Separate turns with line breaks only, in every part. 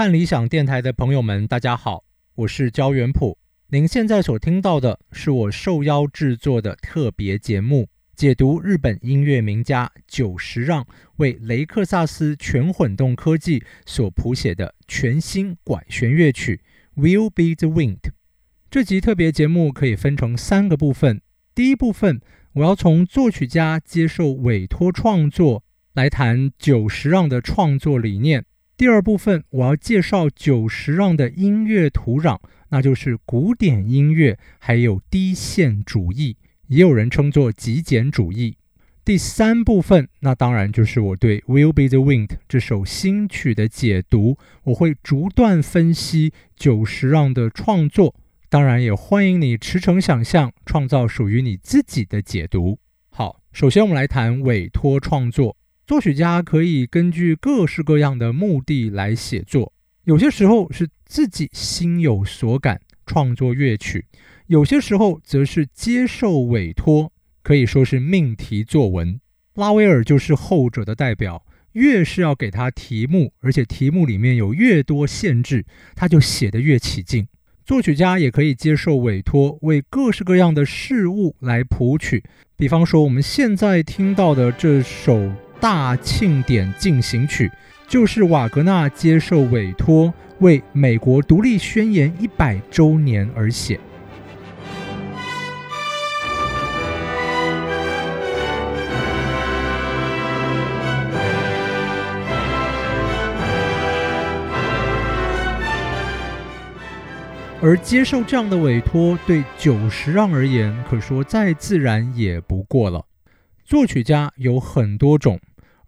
看理想电台的朋友们，大家好，我是焦元溥。您现在所听到的是我受邀制作的特别节目，解读日本音乐名家久石让为雷克萨斯全混动科技所谱写的全新管弦乐曲《Will Be the Wind》。这集特别节目可以分成三个部分。第一部分，我要从作曲家接受委托创作来谈久石让的创作理念。第二部分，我要介绍久石让的音乐土壤，那就是古典音乐，还有低线主义，也有人称作极简主义。第三部分，那当然就是我对《Will Be the Wind》这首新曲的解读，我会逐段分析久石让的创作，当然也欢迎你驰骋想象，创造属于你自己的解读。好，首先我们来谈委托创作。作曲家可以根据各式各样的目的来写作，有些时候是自己心有所感创作乐曲，有些时候则是接受委托，可以说是命题作文。拉威尔就是后者的代表，越是要给他题目，而且题目里面有越多限制，他就写得越起劲。作曲家也可以接受委托，为各式各样的事物来谱曲，比方说我们现在听到的这首。大庆典进行曲就是瓦格纳接受委托为美国独立宣言一百周年而写，而接受这样的委托，对久石让而言，可说再自然也不过了。作曲家有很多种。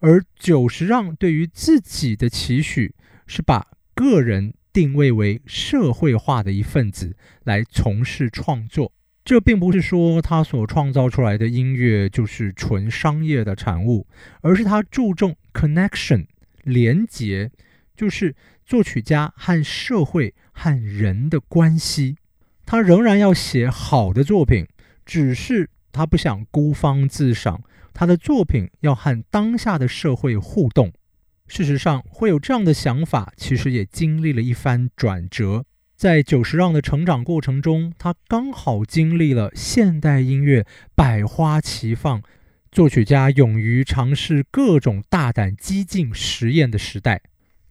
而久石让对于自己的期许是把个人定位为社会化的一份子来从事创作。这并不是说他所创造出来的音乐就是纯商业的产物，而是他注重 connection 连结，就是作曲家和社会和人的关系。他仍然要写好的作品，只是他不想孤芳自赏。他的作品要和当下的社会互动。事实上，会有这样的想法，其实也经历了一番转折。在久石让的成长过程中，他刚好经历了现代音乐百花齐放、作曲家勇于尝试各种大胆激进实验的时代。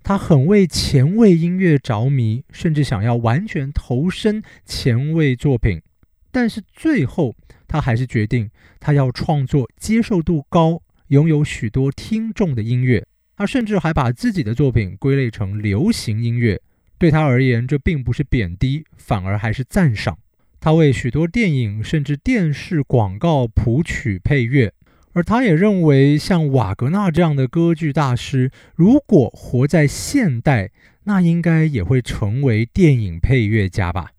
他很为前卫音乐着迷，甚至想要完全投身前卫作品。但是最后，他还是决定，他要创作接受度高、拥有许多听众的音乐。他甚至还把自己的作品归类成流行音乐。对他而言，这并不是贬低，反而还是赞赏。他为许多电影甚至电视广告谱曲配乐，而他也认为，像瓦格纳这样的歌剧大师，如果活在现代，那应该也会成为电影配乐家吧。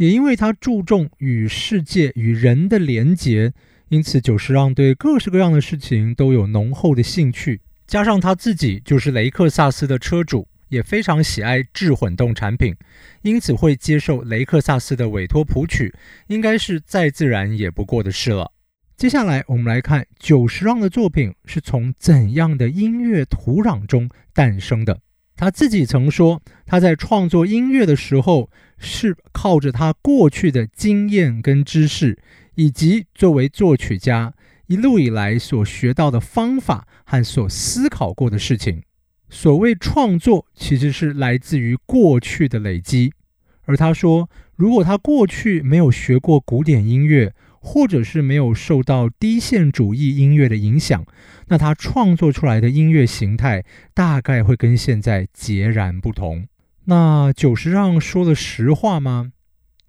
也因为他注重与世界与人的连结，因此久石让对各式各样的事情都有浓厚的兴趣。加上他自己就是雷克萨斯的车主，也非常喜爱智混动产品，因此会接受雷克萨斯的委托谱曲，应该是再自然也不过的事了。接下来我们来看久石让的作品是从怎样的音乐土壤中诞生的。他自己曾说，他在创作音乐的时候，是靠着他过去的经验跟知识，以及作为作曲家一路以来所学到的方法和所思考过的事情。所谓创作，其实是来自于过去的累积。而他说，如果他过去没有学过古典音乐，或者是没有受到低线主义音乐的影响，那他创作出来的音乐形态大概会跟现在截然不同。那久石让说了实话吗？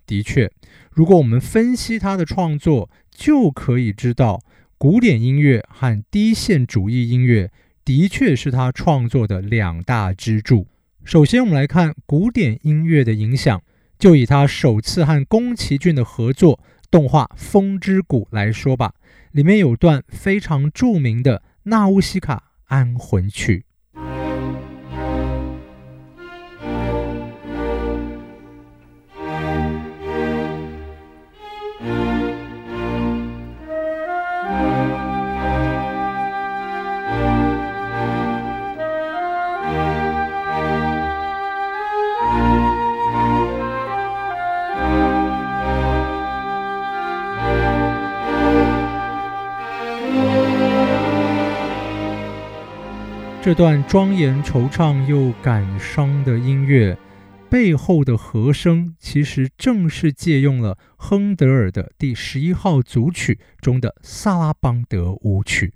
的确，如果我们分析他的创作，就可以知道，古典音乐和低线主义音乐的确是他创作的两大支柱。首先，我们来看古典音乐的影响，就以他首次和宫崎骏的合作。动画《风之谷》来说吧，里面有段非常著名的《纳乌西卡安魂曲》。这段庄严惆怅又感伤的音乐背后的和声，其实正是借用了亨德尔的第十一号组曲中的萨拉邦德舞曲。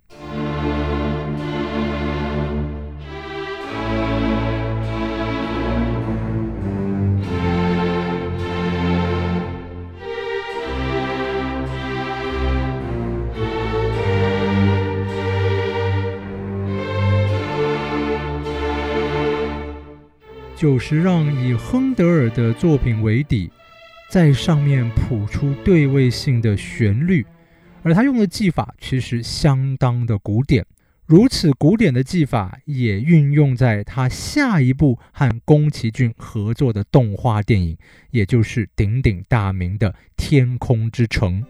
就是让以亨德尔的作品为底，在上面谱出对位性的旋律，而他用的技法其实相当的古典。如此古典的技法也运用在他下一部和宫崎骏合作的动画电影，也就是鼎鼎大名的《天空之城》。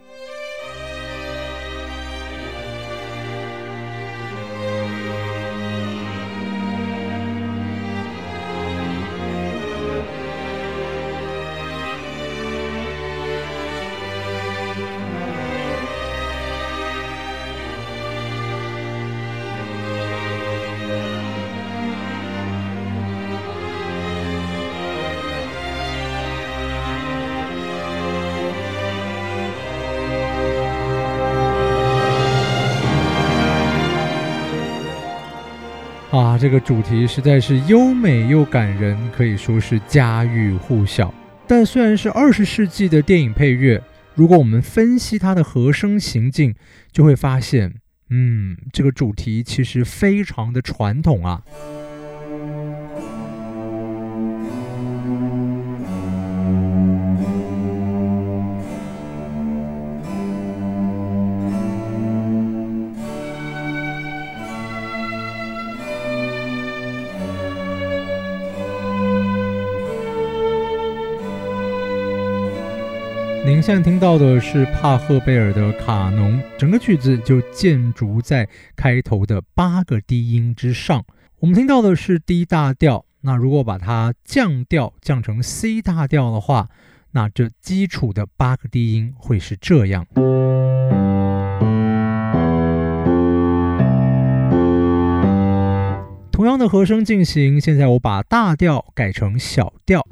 这个主题实在是优美又感人，可以说是家喻户晓。但虽然是二十世纪的电影配乐，如果我们分析它的和声行径，就会发现，嗯，这个主题其实非常的传统啊。现在听到的是帕赫贝尔的卡农，整个曲子就建筑在开头的八个低音之上。我们听到的是 D 大调，那如果把它降调降成 C 大调的话，那这基础的八个低音会是这样。同样的和声进行，现在我把大调改成小调。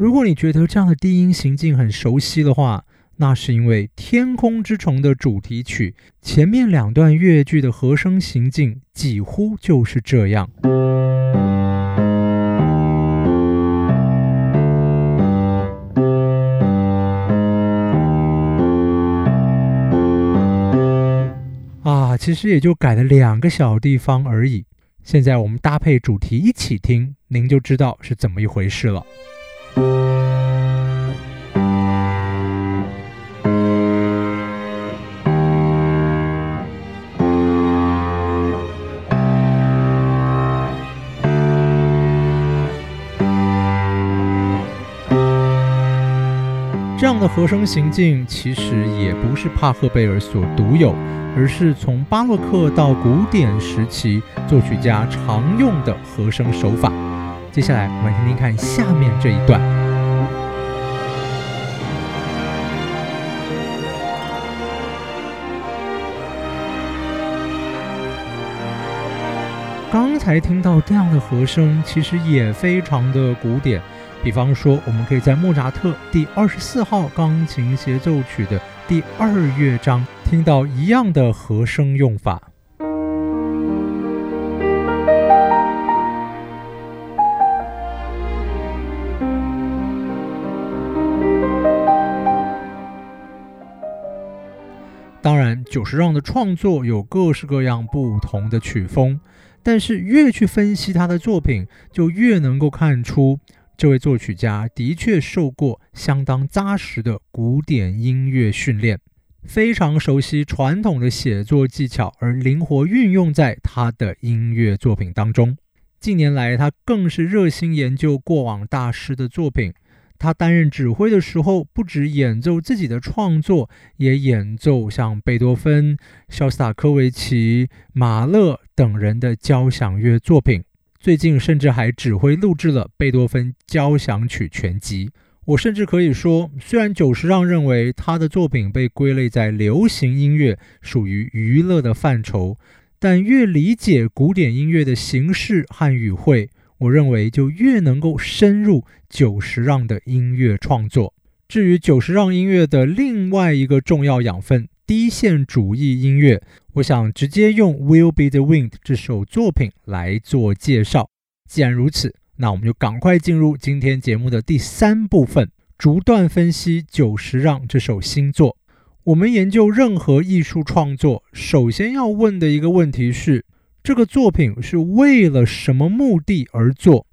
如果你觉得这样的低音行进很熟悉的话，那是因为《天空之城》的主题曲前面两段乐句的和声行进几乎就是这样。啊，其实也就改了两个小地方而已。现在我们搭配主题一起听，您就知道是怎么一回事了。的和声行进其实也不是帕赫贝尔所独有，而是从巴洛克到古典时期作曲家常用的和声手法。接下来，我们听听看下面这一段。刚才听到这样的和声，其实也非常的古典。比方说，我们可以在莫扎特第二十四号钢琴协奏曲的第二乐章听到一样的和声用法。当然，久石让的创作有各式各样不同的曲风，但是越去分析他的作品，就越能够看出这位作曲家的确受过相当扎实的古典音乐训练，非常熟悉传统的写作技巧，而灵活运用在他的音乐作品当中。近年来，他更是热心研究过往大师的作品。他担任指挥的时候，不止演奏自己的创作，也演奏像贝多芬、肖斯塔科维奇、马勒等人的交响乐作品。最近甚至还指挥录制了贝多芬交响曲全集。我甚至可以说，虽然久石让认为他的作品被归类在流行音乐，属于娱乐的范畴，但越理解古典音乐的形式和语汇，我认为就越能够深入久石让的音乐创作。至于久石让音乐的另外一个重要养分——低线主义音乐，我想直接用《Will Be the Wind》这首作品来做介绍。既然如此，那我们就赶快进入今天节目的第三部分，逐段分析久石让这首新作。我们研究任何艺术创作，首先要问的一个问题是：这个作品是为了什么目的而做？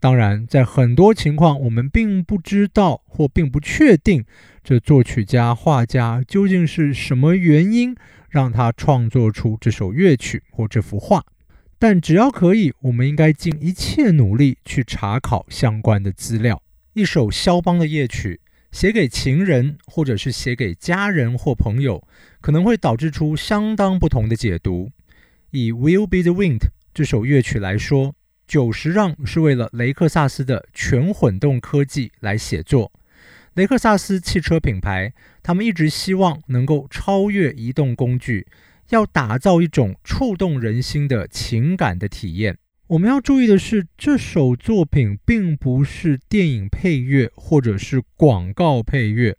当然，在很多情况，我们并不知道或并不确定这作曲家、画家究竟是什么原因让他创作出这首乐曲或这幅画。但只要可以，我们应该尽一切努力去查考相关的资料。一首肖邦的夜曲，写给情人，或者是写给家人或朋友，可能会导致出相当不同的解读。以《Will Be the Wind》这首乐曲来说，久石让是为了雷克萨斯的全混动科技来写作。雷克萨斯汽车品牌，他们一直希望能够超越移动工具。要打造一种触动人心的情感的体验。我们要注意的是，这首作品并不是电影配乐或者是广告配乐，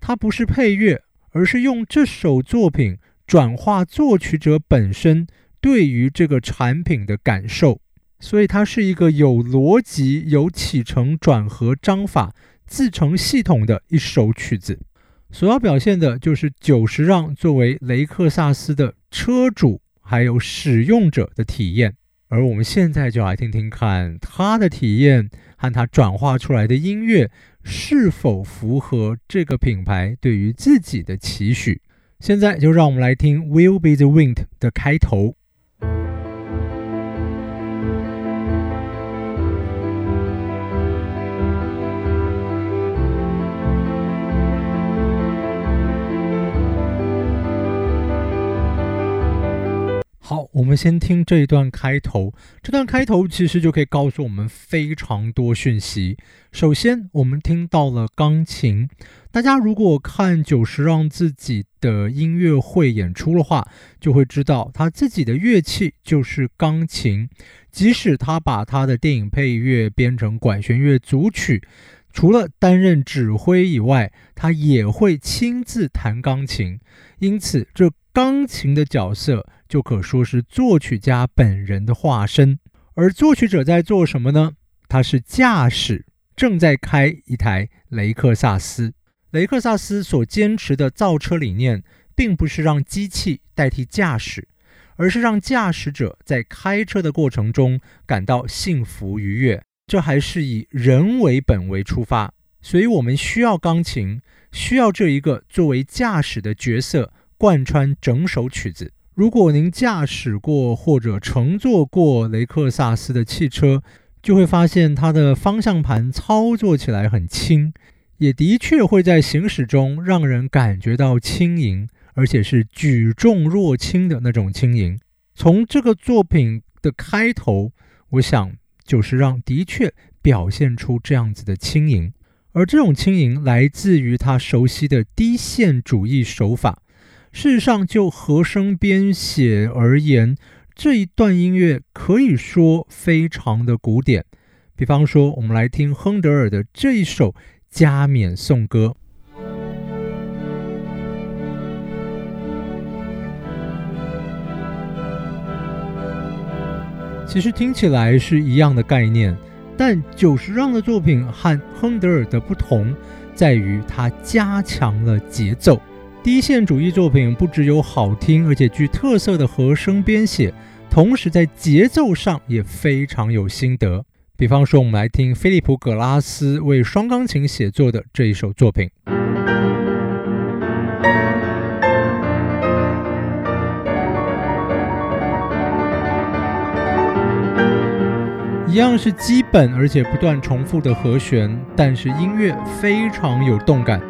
它不是配乐，而是用这首作品转化作曲者本身对于这个产品的感受。所以，它是一个有逻辑、有起承转合章法、自成系统的一首曲子。所要表现的就是久石让作为雷克萨斯的车主还有使用者的体验，而我们现在就来听听看他的体验和他转化出来的音乐是否符合这个品牌对于自己的期许。现在就让我们来听《Will Be the Wind》的开头。好，我们先听这一段开头。这段开头其实就可以告诉我们非常多讯息。首先，我们听到了钢琴。大家如果看久石让自己的音乐会演出的话，就会知道他自己的乐器就是钢琴。即使他把他的电影配乐编成管弦乐组曲，除了担任指挥以外，他也会亲自弹钢琴。因此，这钢琴的角色。就可说是作曲家本人的化身，而作曲者在做什么呢？他是驾驶，正在开一台雷克萨斯。雷克萨斯所坚持的造车理念，并不是让机器代替驾驶，而是让驾驶者在开车的过程中感到幸福愉悦。这还是以人为本为出发，所以我们需要钢琴，需要这一个作为驾驶的角色贯穿整首曲子。如果您驾驶过或者乘坐过雷克萨斯的汽车，就会发现它的方向盘操作起来很轻，也的确会在行驶中让人感觉到轻盈，而且是举重若轻的那种轻盈。从这个作品的开头，我想就是让的确表现出这样子的轻盈，而这种轻盈来自于他熟悉的低线主义手法。事实上，就和声编写而言，这一段音乐可以说非常的古典。比方说，我们来听亨德尔的这一首加冕颂歌。其实听起来是一样的概念，但久石让的作品和亨德尔的不同，在于他加强了节奏。低线主义作品不只有好听，而且具特色的和声编写，同时在节奏上也非常有心得。比方说，我们来听菲利普·葛拉斯为双钢琴写作的这一首作品，一样是基本而且不断重复的和弦，但是音乐非常有动感。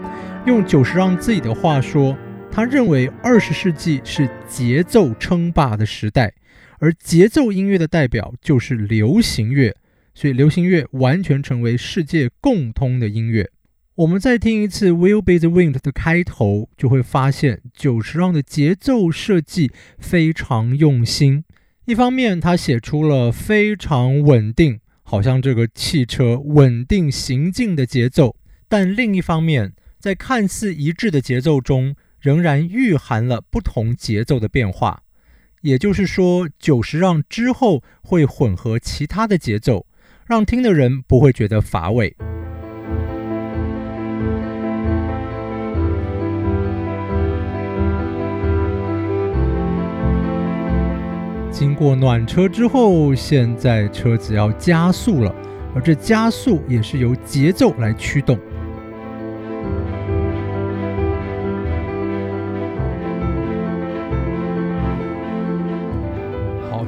用久石让自己的话说，他认为二十世纪是节奏称霸的时代，而节奏音乐的代表就是流行乐，所以流行乐完全成为世界共通的音乐。我们再听一次《Will Be the Wind》的开头，就会发现久石让的节奏设计非常用心。一方面，他写出了非常稳定，好像这个汽车稳定行进的节奏；但另一方面，在看似一致的节奏中，仍然蕴含了不同节奏的变化。也就是说，九十让之后会混合其他的节奏，让听的人不会觉得乏味。经过暖车之后，现在车子要加速了，而这加速也是由节奏来驱动。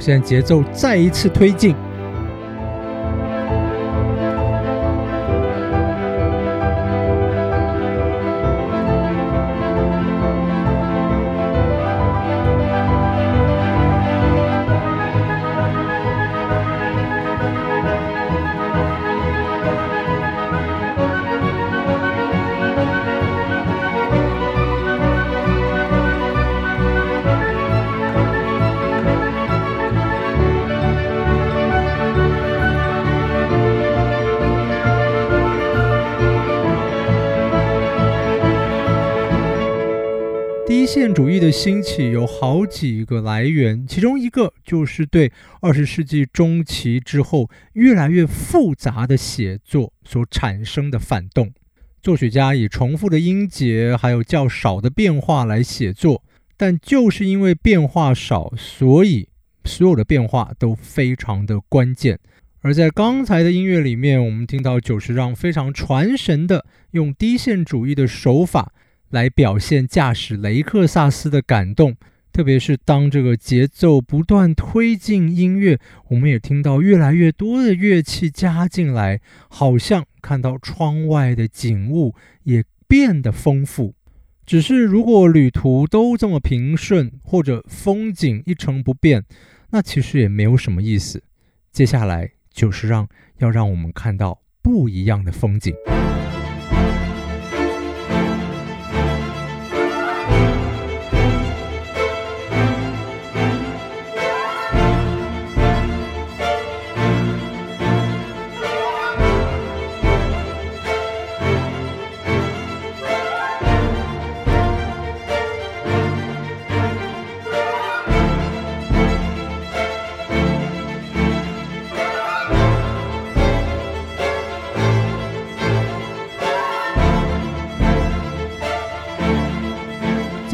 现在节奏再一次推进。兴起有好几个来源，其中一个就是对二十世纪中期之后越来越复杂的写作所产生的反动。作曲家以重复的音节还有较少的变化来写作，但就是因为变化少，所以所有的变化都非常的关键。而在刚才的音乐里面，我们听到久石让非常传神的用低线主义的手法。来表现驾驶雷克萨斯的感动，特别是当这个节奏不断推进，音乐我们也听到越来越多的乐器加进来，好像看到窗外的景物也变得丰富。只是如果旅途都这么平顺，或者风景一成不变，那其实也没有什么意思。接下来就是让要让我们看到不一样的风景。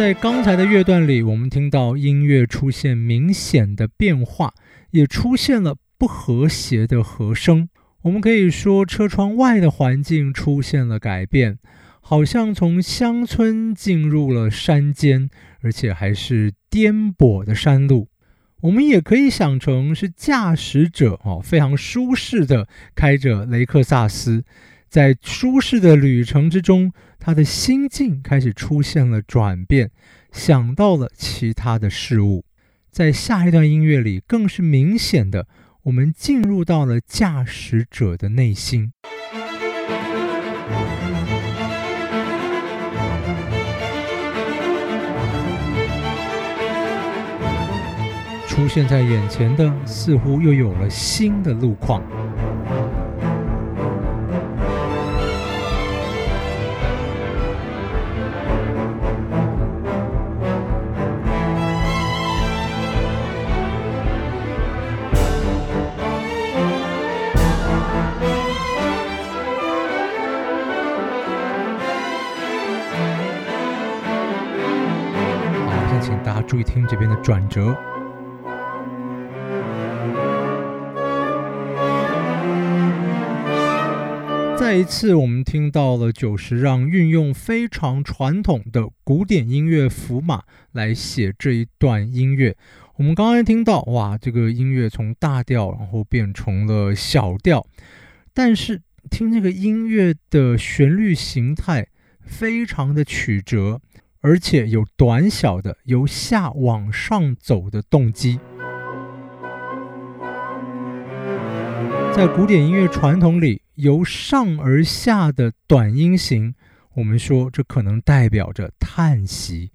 在刚才的乐段里，我们听到音乐出现明显的变化，也出现了不和谐的和声。我们可以说，车窗外的环境出现了改变，好像从乡村进入了山间，而且还是颠簸的山路。我们也可以想成是驾驶者哦，非常舒适的开着雷克萨斯。在舒适的旅程之中，他的心境开始出现了转变，想到了其他的事物。在下一段音乐里，更是明显的，我们进入到了驾驶者的内心。出现在眼前的，似乎又有了新的路况。转折。再一次，我们听到了久石让运用非常传统的古典音乐符码来写这一段音乐。我们刚才听到，哇，这个音乐从大调然后变成了小调，但是听这个音乐的旋律形态非常的曲折。而且有短小的由下往上走的动机。在古典音乐传统里，由上而下的短音型，我们说这可能代表着叹息，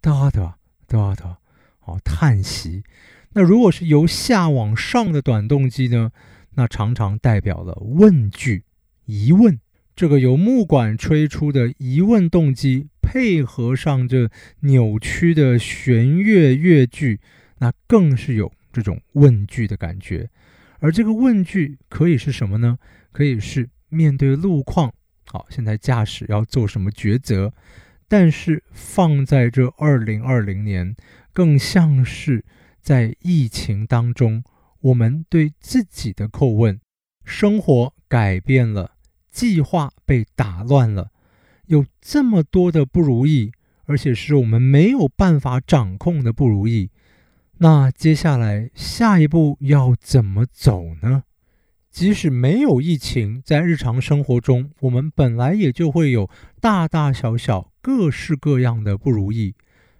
哒哒哒哒，哦，叹息。那如果是由下往上的短动机呢？那常常代表了问句、疑问。这个由木管吹出的疑问动机，配合上这扭曲的弦乐乐句，那更是有这种问句的感觉。而这个问句可以是什么呢？可以是面对路况，好，现在驾驶要做什么抉择？但是放在这二零二零年，更像是。在疫情当中，我们对自己的叩问：生活改变了，计划被打乱了，有这么多的不如意，而且是我们没有办法掌控的不如意。那接下来下一步要怎么走呢？即使没有疫情，在日常生活中，我们本来也就会有大大小小、各式各样的不如意。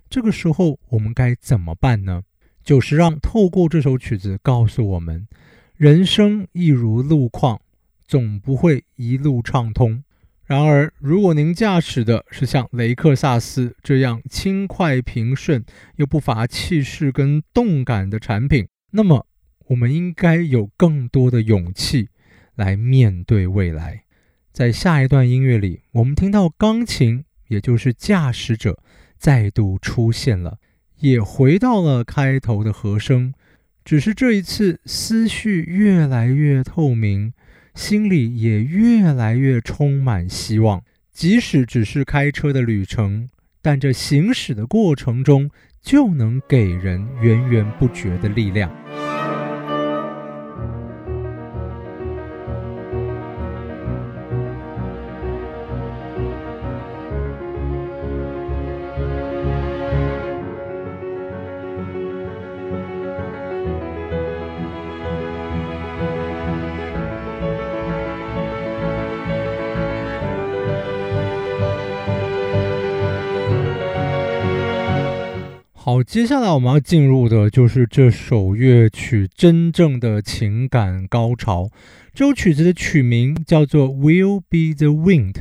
这个时候，我们该怎么办呢？久石让透过这首曲子告诉我们：人生亦如路况，总不会一路畅通。然而，如果您驾驶的是像雷克萨斯这样轻快平顺又不乏气势跟动感的产品，那么我们应该有更多的勇气来面对未来。在下一段音乐里，我们听到钢琴，也就是驾驶者，再度出现了。也回到了开头的和声，只是这一次思绪越来越透明，心里也越来越充满希望。即使只是开车的旅程，但这行驶的过程中就能给人源源不绝的力量。好，接下来我们要进入的就是这首乐曲真正的情感高潮。这首曲子的曲名叫做《Will Be the Wind》，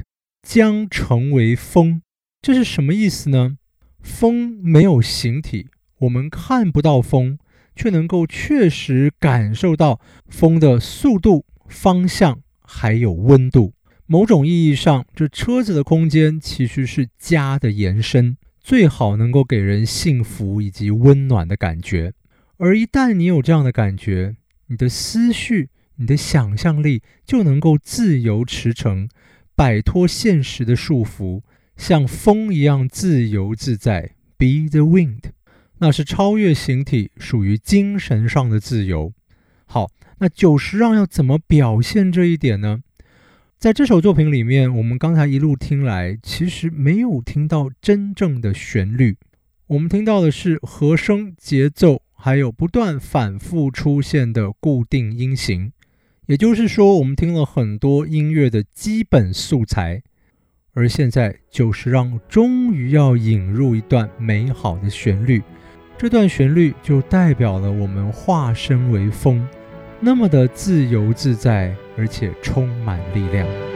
将成为风。这是什么意思呢？风没有形体，我们看不到风，却能够确实感受到风的速度、方向还有温度。某种意义上，这车子的空间其实是家的延伸。最好能够给人幸福以及温暖的感觉，而一旦你有这样的感觉，你的思绪、你的想象力就能够自由驰骋，摆脱现实的束缚，像风一样自由自在。Be the wind，那是超越形体，属于精神上的自由。好，那久石让要怎么表现这一点呢？在这首作品里面，我们刚才一路听来，其实没有听到真正的旋律，我们听到的是和声、节奏，还有不断反复出现的固定音型。也就是说，我们听了很多音乐的基本素材，而现在就是让终于要引入一段美好的旋律，这段旋律就代表了我们化身为风。那么的自由自在，而且充满力量。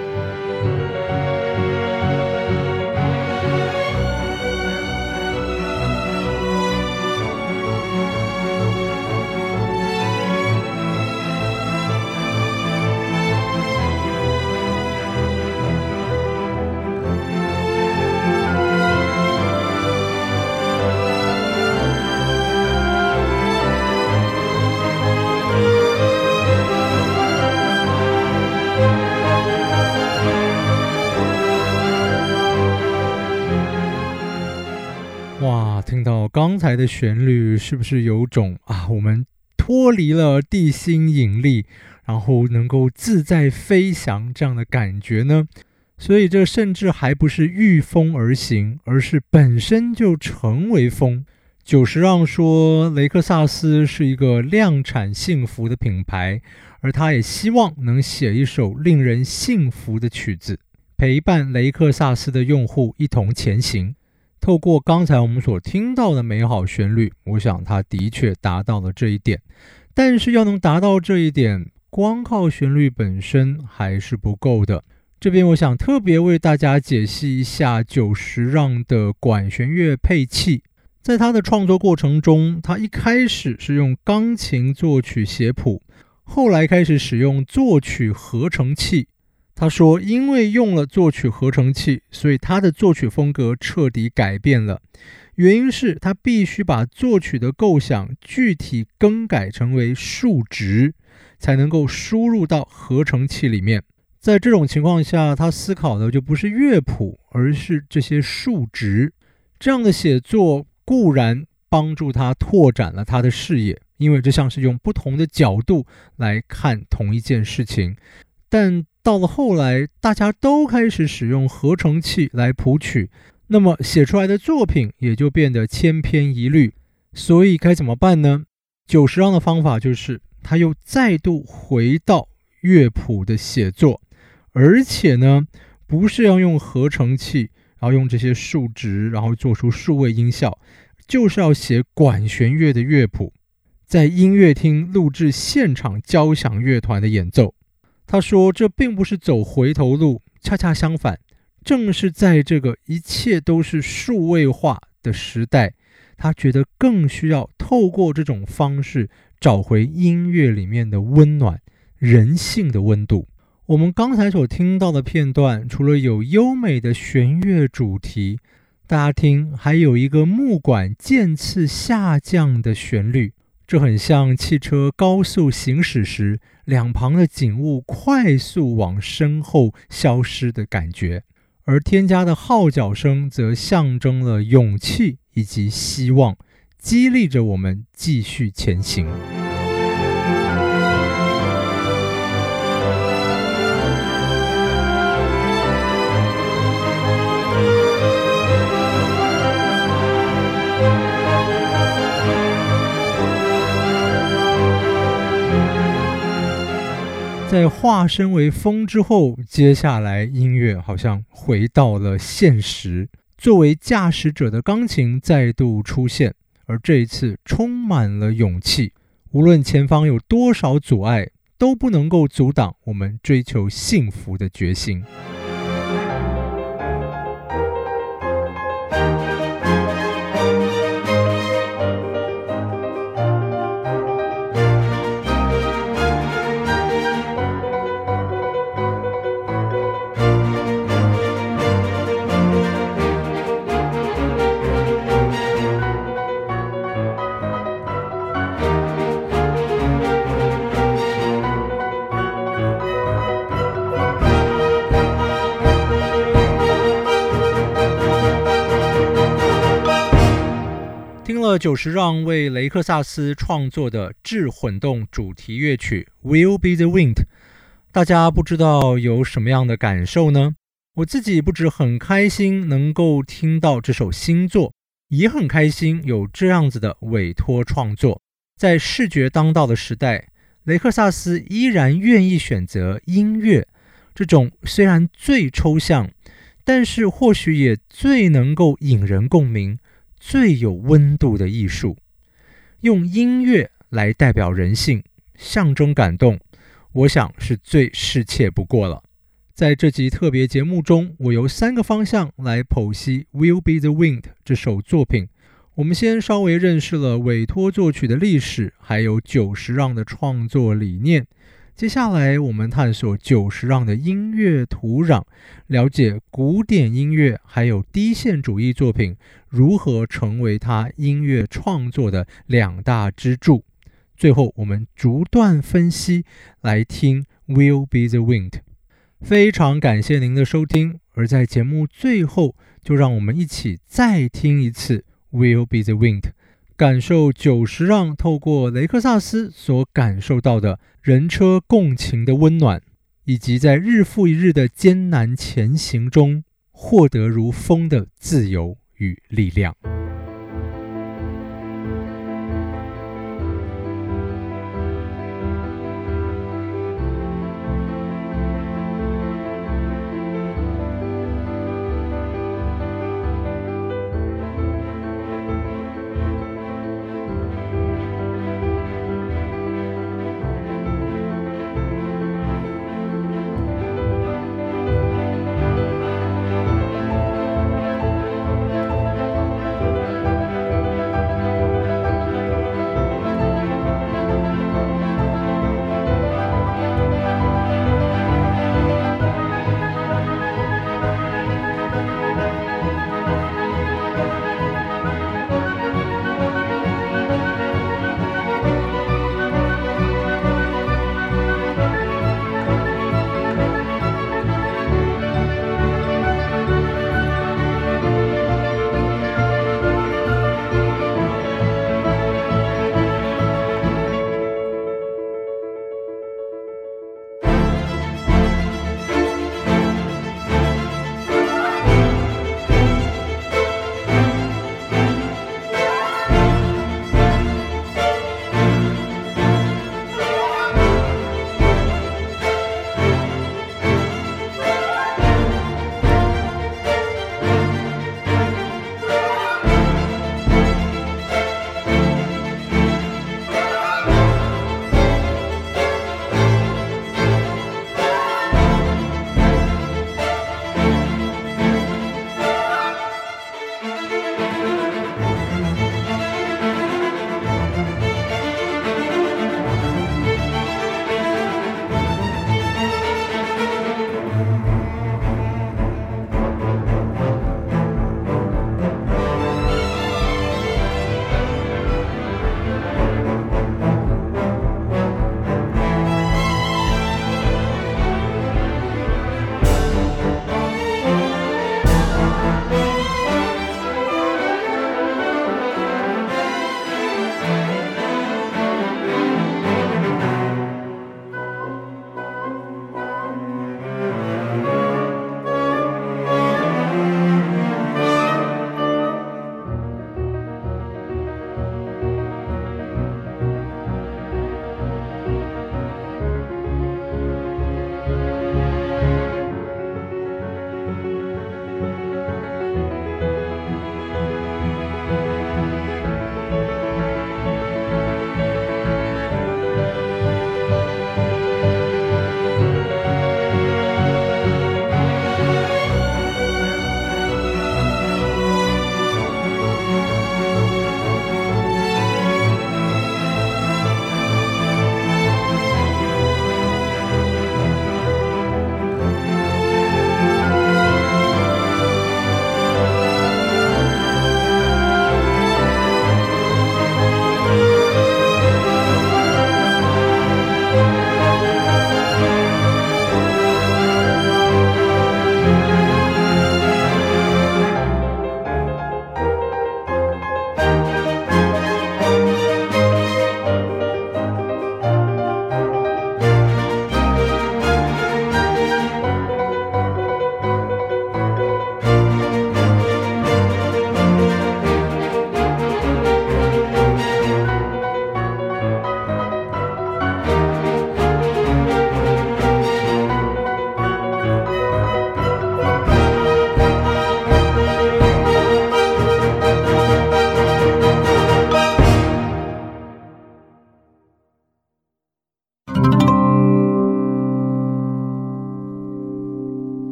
刚才的旋律，是不是有种啊，我们脱离了地心引力，然后能够自在飞翔这样的感觉呢？所以这甚至还不是御风而行，而是本身就成为风。久石让说，雷克萨斯是一个量产幸福的品牌，而他也希望能写一首令人幸福的曲子，陪伴雷克萨斯的用户一同前行。透过刚才我们所听到的美好旋律，我想它的确达到了这一点。但是要能达到这一点，光靠旋律本身还是不够的。这边我想特别为大家解析一下久石让的管弦乐配器。在他的创作过程中，他一开始是用钢琴作曲写谱，后来开始使用作曲合成器。他说，因为用了作曲合成器，所以他的作曲风格彻底改变了。原因是他必须把作曲的构想具体更改成为数值，才能够输入到合成器里面。在这种情况下，他思考的就不是乐谱，而是这些数值。这样的写作固然帮助他拓展了他的视野，因为这像是用不同的角度来看同一件事情。但到了后来，大家都开始使用合成器来谱曲，那么写出来的作品也就变得千篇一律。所以该怎么办呢？久石让的方法就是，他又再度回到乐谱的写作。而且呢，不是要用合成器，然后用这些数值，然后做出数位音效，就是要写管弦乐的乐谱，在音乐厅录制现场交响乐团的演奏。他说，这并不是走回头路，恰恰相反，正是在这个一切都是数位化的时代，他觉得更需要透过这种方式找回音乐里面的温暖、人性的温度。我们刚才所听到的片段，除了有优美的弦乐主题，大家听，还有一个木管渐次下降的旋律，这很像汽车高速行驶时，两旁的景物快速往身后消失的感觉。而添加的号角声则象征了勇气以及希望，激励着我们继续前行。在化身为风之后，接下来音乐好像回到了现实。作为驾驶者的钢琴再度出现，而这一次充满了勇气。无论前方有多少阻碍，都不能够阻挡我们追求幸福的决心。久石让为雷克萨斯创作的智混动主题乐曲《Will Be the Wind》，大家不知道有什么样的感受呢？我自己不止很开心能够听到这首新作，也很开心有这样子的委托创作。在视觉当道的时代，雷克萨斯依然愿意选择音乐这种虽然最抽象，但是或许也最能够引人共鸣。最有温度的艺术，用音乐来代表人性，象征感动，我想是最适切不过了。在这集特别节目中，我由三个方向来剖析《Will Be the Wind》这首作品。我们先稍微认识了委托作曲的历史，还有久石让的创作理念。接下来，我们探索久石让的音乐土壤，了解古典音乐还有低线主义作品如何成为他音乐创作的两大支柱。最后，我们逐段分析，来听《Will Be the Wind》。非常感谢您的收听，而在节目最后，就让我们一起再听一次《Will Be the Wind》。感受久石让透过雷克萨斯所感受到的人车共情的温暖，以及在日复一日的艰难前行中获得如风的自由与力量。